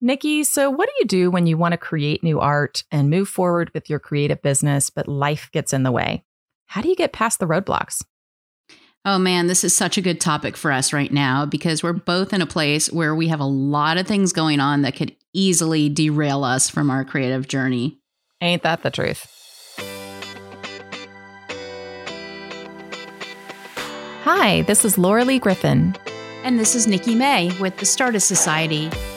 Nikki, so what do you do when you want to create new art and move forward with your creative business, but life gets in the way? How do you get past the roadblocks? Oh man, this is such a good topic for us right now because we're both in a place where we have a lot of things going on that could easily derail us from our creative journey. Ain't that the truth? Hi, this is Laura Lee Griffin. And this is Nikki May with the Stardust Society,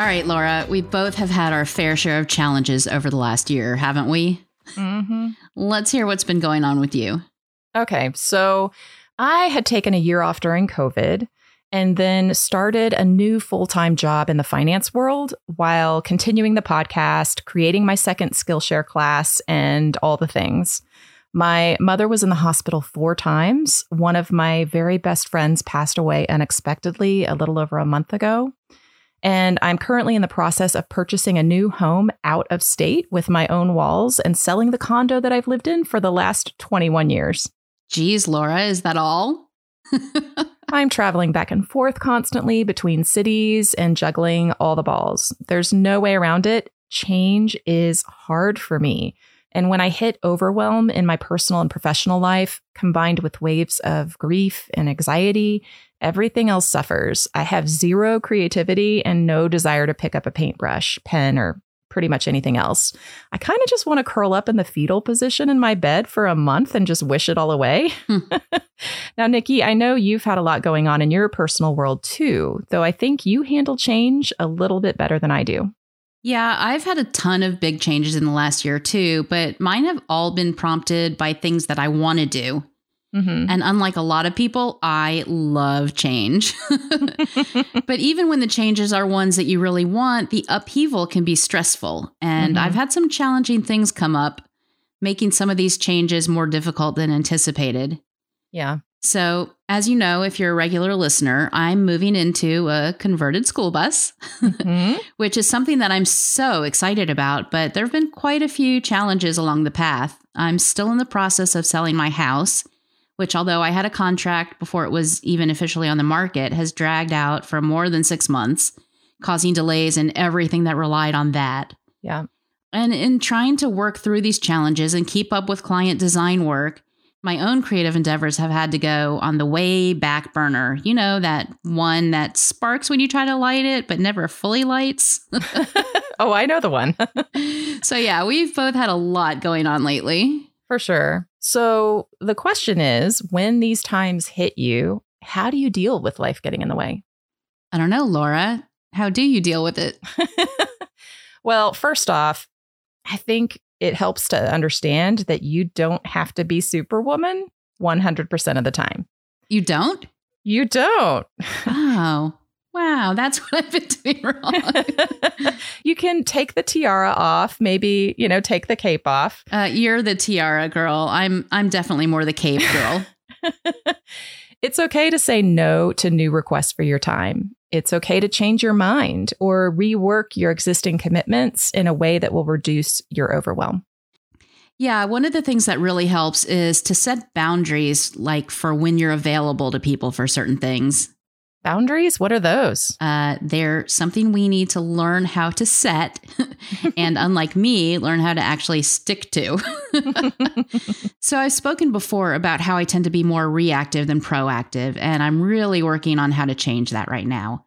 All right, Laura, we both have had our fair share of challenges over the last year, haven't we? Mm-hmm. Let's hear what's been going on with you. Okay, so I had taken a year off during COVID and then started a new full time job in the finance world while continuing the podcast, creating my second Skillshare class, and all the things. My mother was in the hospital four times. One of my very best friends passed away unexpectedly a little over a month ago. And I'm currently in the process of purchasing a new home out of state with my own walls and selling the condo that I've lived in for the last 21 years. Geez, Laura, is that all? I'm traveling back and forth constantly between cities and juggling all the balls. There's no way around it. Change is hard for me. And when I hit overwhelm in my personal and professional life, combined with waves of grief and anxiety, everything else suffers. I have zero creativity and no desire to pick up a paintbrush, pen, or pretty much anything else. I kind of just want to curl up in the fetal position in my bed for a month and just wish it all away. Hmm. now, Nikki, I know you've had a lot going on in your personal world too, though I think you handle change a little bit better than I do. Yeah, I've had a ton of big changes in the last year too, but mine have all been prompted by things that I want to do. Mm-hmm. And unlike a lot of people, I love change. but even when the changes are ones that you really want, the upheaval can be stressful. And Mhm. I've had some challenging things come up, making some of these changes more difficult than anticipated. Yeah. So, as you know, if you're a regular listener, I'm moving into a converted school bus, Mhm. which is something that I'm so excited about. But there have been quite a few challenges along the path. I'm still in the process of selling my house, which, although I had a contract before it was even officially on the market, has dragged out for more than six months, causing delays in everything that relied on that. Yeah. And in trying to work through these challenges and keep up with client design work, my own creative endeavors have had to go on the way back burner. You know, that one that sparks when you try to light it, but never fully lights. oh, I know the one. so, yeah, we've both had a lot going on lately. For sure. So the question is when these times hit you, how do you deal with life getting in the way? I don't know, Laura. How do you deal with it? well, first off, I think it helps to understand that you don't have to be Superwoman 100% of the time. You don't? You don't. Oh, wow. That's what I've been doing wrong. you can take the tiara off, maybe, you know, take the cape off. Uh, you're the tiara girl. I'm I'm definitely more the cape girl. it's okay to say no to new requests for your time. It's okay to change your mind or rework your existing commitments in a way that will reduce your overwhelm. Yeah, one of the things that really helps is to set boundaries, like for when you're available to people for certain things. Boundaries? What are those? Uh, they're something we need to learn how to set, and unlike me, learn how to actually stick to. so, I've spoken before about how I tend to be more reactive than proactive, and I'm really working on how to change that right now.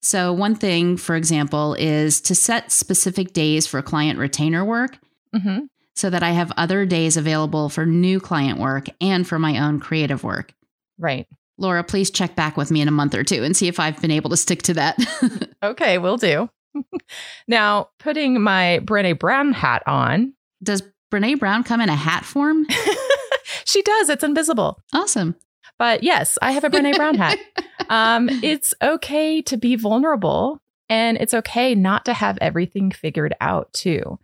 So, one thing, for example, is to set specific days for client retainer work Mm-hmm. so that I have other days available for new client work and for my own creative work. Right. Laura, please check back with me in a month or two and see if I've been able to stick to that. Okay, we'll do. now, putting my Brene Brown hat on. Does Brene Brown come in a hat form? she does, it's invisible. Awesome. But yes, I have a Brene Brown hat. Um, it's okay to be vulnerable and it's okay not to have everything figured out, too.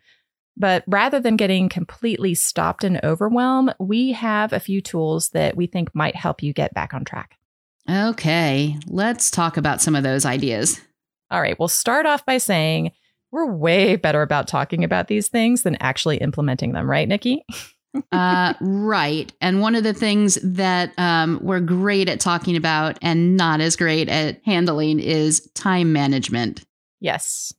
But rather than getting completely stopped and overwhelmed, we have a few tools that we think might help you get back on track. Okay, let's talk about some of those ideas. All right, we'll start off by saying we're way better about talking about these things than actually implementing them, right, Nikki? uh, right. And one of the things that um, we're great at talking about and not as great at handling is time management. Yes.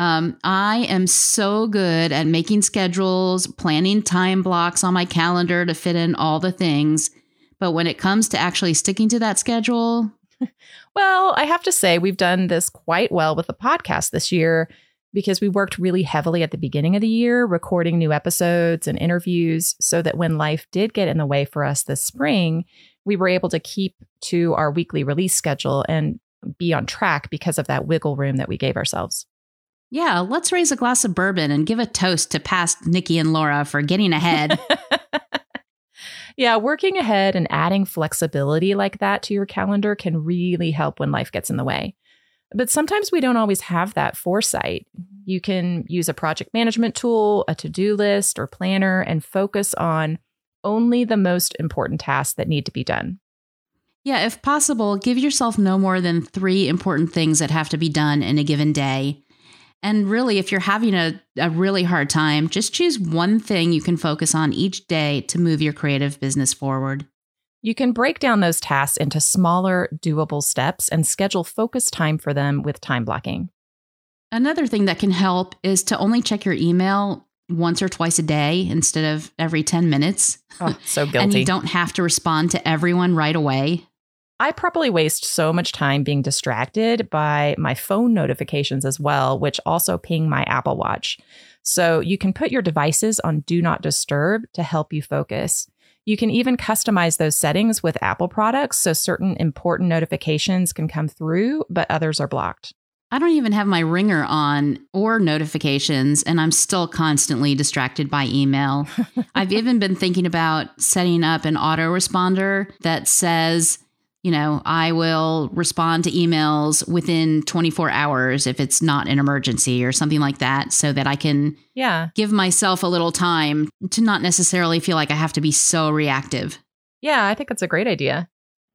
Um, I am so good at making schedules, planning time blocks on my calendar to fit in all the things. But when it comes to actually sticking to that schedule, well, I have to say, we've done this quite well with the podcast this year because we worked really heavily at the beginning of the year, recording new episodes and interviews, so that when life did get in the way for us this spring, we were able to keep to our weekly release schedule and be on track because of that wiggle room that we gave ourselves. Yeah, let's raise a glass of bourbon and give a toast to past Nikki and Laura for getting ahead. yeah, working ahead and adding flexibility like that to your calendar can really help when life gets in the way. But sometimes we don't always have that foresight. You can use a project management tool, a to do list, or planner and focus on only the most important tasks that need to be done. Yeah, if possible, give yourself no more than three important things that have to be done in a given day. And really, if you're having a, a really hard time, just choose one thing you can focus on each day to move your creative business forward. You can break down those tasks into smaller, doable steps and schedule focused time for them with time blocking. Another thing that can help is to only check your email once or twice a day instead of every 10 minutes. Oh, so guilty. and you don't have to respond to everyone right away. I probably waste so much time being distracted by my phone notifications as well, which also ping my Apple Watch. So you can put your devices on do not disturb to help you focus. You can even customize those settings with Apple products so certain important notifications can come through, but others are blocked. I don't even have my ringer on or notifications, and I'm still constantly distracted by email. I've even been thinking about setting up an autoresponder that says, you know, I will respond to emails within 24 hours if it's not an emergency or something like that so that I can yeah, give myself a little time to not necessarily feel like I have to be so reactive. Yeah, I think that's a great idea.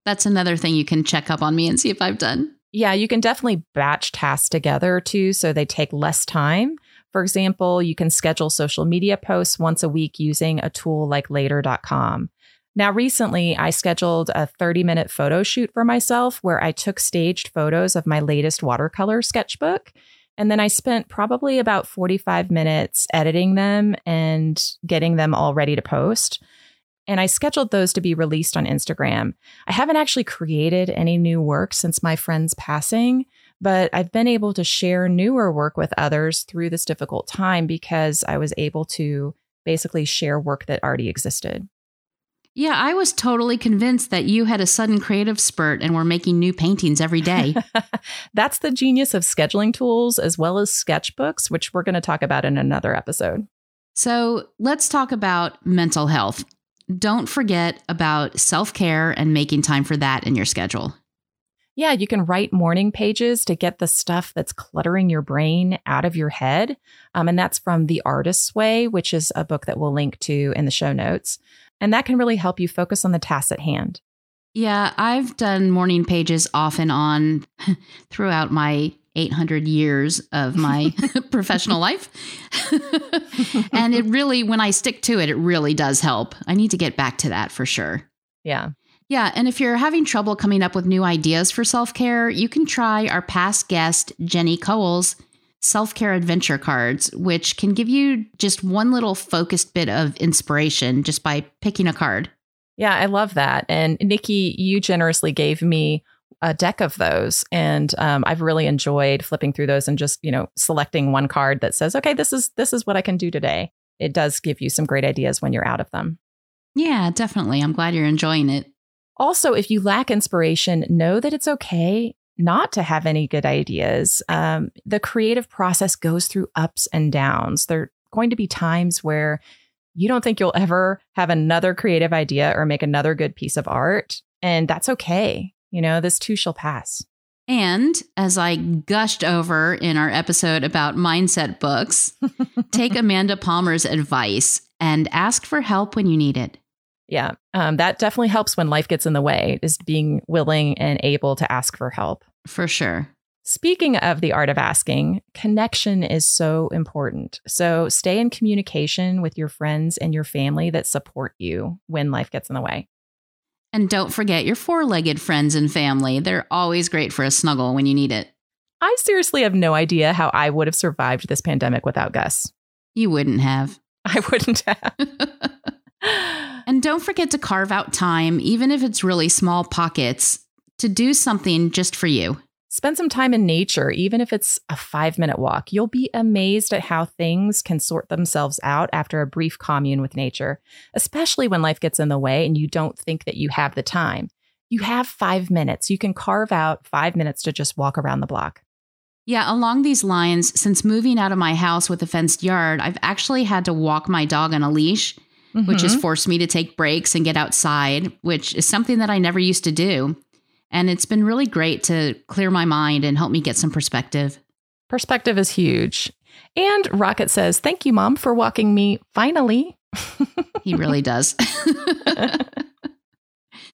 That's another thing you can check up on me and see if I've done. Yeah, you can definitely batch tasks together too so they take less time. For example, you can schedule social media posts once a week using a tool like later.com. Now, recently, I scheduled a 30 minute photo shoot for myself where I took staged photos of my latest watercolor sketchbook. And then I spent probably about 45 minutes editing them and getting them all ready to post. And I scheduled those to be released on Instagram. I haven't actually created any new work since my friend's passing, but I've been able to share newer work with others through this difficult time because I was able to basically share work that already existed. Yeah, I was totally convinced that you had a sudden creative spurt and were making new paintings every day. That's the genius of scheduling tools as well as sketchbooks, which we're going to talk about in another episode. So let's talk about mental health. Don't forget about self care and making time for that in your schedule. Yeah, you can write morning pages to get the stuff that's cluttering your brain out of your head. Um, and that's from The Artist's Way, which is a book that we'll link to in the show notes. And that can really help you focus on the tasks at hand. Yeah, I've done morning pages off and on throughout my 800 years of my professional life. and it really, when I stick to it, it really does help. I need to get back to that for sure. Yeah. Yeah. And if you're having trouble coming up with new ideas for self care, you can try our past guest, Jenny Coles self care adventure cards, which can give you just one little focused bit of inspiration just by picking a card. Yeah, I love that. And Nikki, you generously gave me a deck of those, and um, I've really enjoyed flipping through those and just you know selecting one card that says, "Okay, this is this is what I can do today." It does give you some great ideas when you're out of them. Yeah, definitely. I'm glad you're enjoying it. Also, if you lack inspiration, know that it's okay not to have any good ideas. Um, the creative process goes through ups and downs. There are going to be times where you don't think you'll ever have another creative idea or make another good piece of art. And that's okay. You know, this too shall pass. And as I gushed over in our episode about mindset books, take Amanda Palmer's advice and ask for help when you need it. Yeah, um, that definitely helps when life gets in the way, is being willing and able to ask for help. For sure. Speaking of the art of asking, connection is so important. So stay in communication with your friends and your family that support you when life gets in the way. And don't forget your four legged friends and family. They're always great for a snuggle when you need it. I seriously have no idea how I would have survived this pandemic without Gus. You wouldn't have. I wouldn't have. and don't forget to carve out time, even if it's really small pockets, to do something just for you. Spend some time in nature, even if it's a five minute walk. You'll be amazed at how things can sort themselves out after a brief commune with nature, especially when life gets in the way and you don't think that you have the time. You have five minutes. You can carve out five minutes to just walk around the block. Yeah, along these lines, since moving out of my house with a fenced yard, I've actually had to walk my dog on a leash, mm-hmm. which has forced me to take breaks and get outside, which is something that I never used to do. And it's been really great to clear my mind and help me get some perspective. Perspective is huge. And Rocket says, Thank you, Mom, for walking me finally. he really does.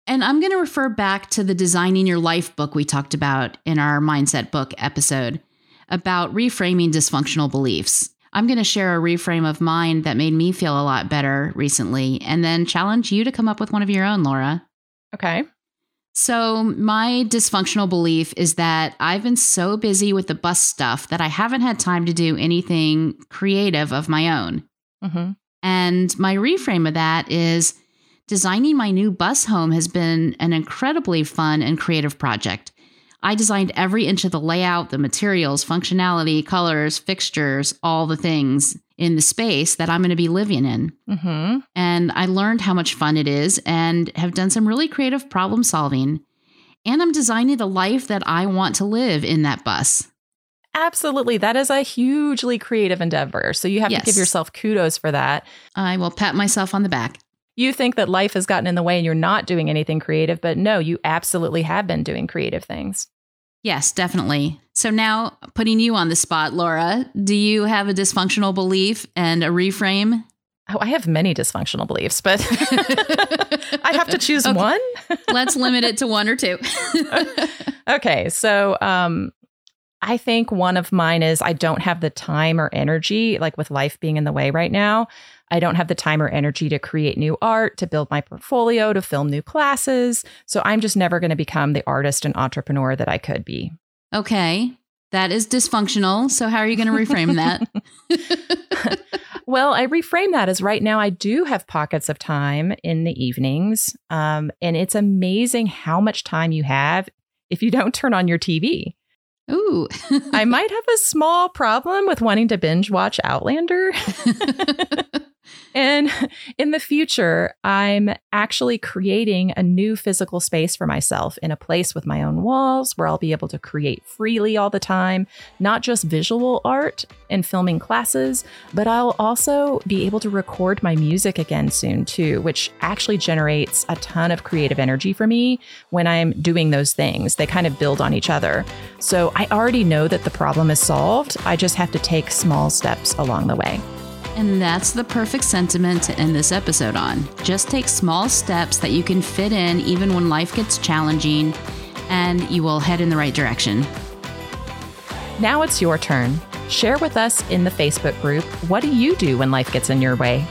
and I'm going to refer back to the Designing Your Life book we talked about in our Mindset book episode about reframing dysfunctional beliefs. I'm going to share a reframe of mine that made me feel a lot better recently and then challenge you to come up with one of your own, Laura. Okay. So, my dysfunctional belief is that I've been so busy with the bus stuff that I haven't had time to do anything creative of my own. Mm-hmm. And my reframe of that is designing my new bus home has been an incredibly fun and creative project. I designed every inch of the layout, the materials, functionality, colors, fixtures, all the things in the space that I'm going to be living in. Mm-hmm. And I learned how much fun it is and have done some really creative problem solving. And I'm designing the life that I want to live in that bus. Absolutely. That is a hugely creative endeavor. So you have yes. to give yourself kudos for that. I will pat myself on the back. You think that life has gotten in the way and you're not doing anything creative, but no, you absolutely have been doing creative things. Yes, definitely. So now putting you on the spot, Laura, do you have a dysfunctional belief and a reframe? Oh, I have many dysfunctional beliefs, but I have to choose okay. one. Let's limit it to one or two. okay. So, um, I think one of mine is I don't have the time or energy, like with life being in the way right now. I don't have the time or energy to create new art, to build my portfolio, to film new classes. So I'm just never going to become the artist and entrepreneur that I could be. Okay. That is dysfunctional. So how are you going to reframe that? well, I reframe that as right now I do have pockets of time in the evenings. Um, and it's amazing how much time you have if you don't turn on your TV. Ooh. I might have a small problem with wanting to binge watch Outlander. And in the future, I'm actually creating a new physical space for myself in a place with my own walls where I'll be able to create freely all the time, not just visual art and filming classes, but I'll also be able to record my music again soon too, which actually generates a ton of creative energy for me when I'm doing those things. They kind of build on each other. So I already know that the problem is solved. I just have to take small steps along the way. And that's the perfect sentiment to end this episode on. Just take small steps that you can fit in even when life gets challenging, and you will head in the right direction. Now it's your turn. Share with us in the Facebook group what do you do when life gets in your way?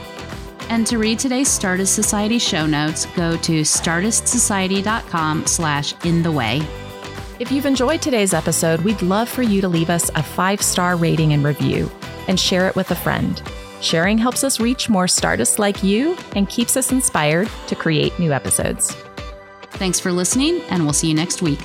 And to read today's Stardust Society show notes, go to stardustsociety.com slash in the way. If you've enjoyed today's episode, we'd love for you to leave us a five-star rating and review and share it with a friend. Sharing helps us reach more Stardusts like you and keeps us inspired to create new episodes. Thanks for listening, and we'll see you next week.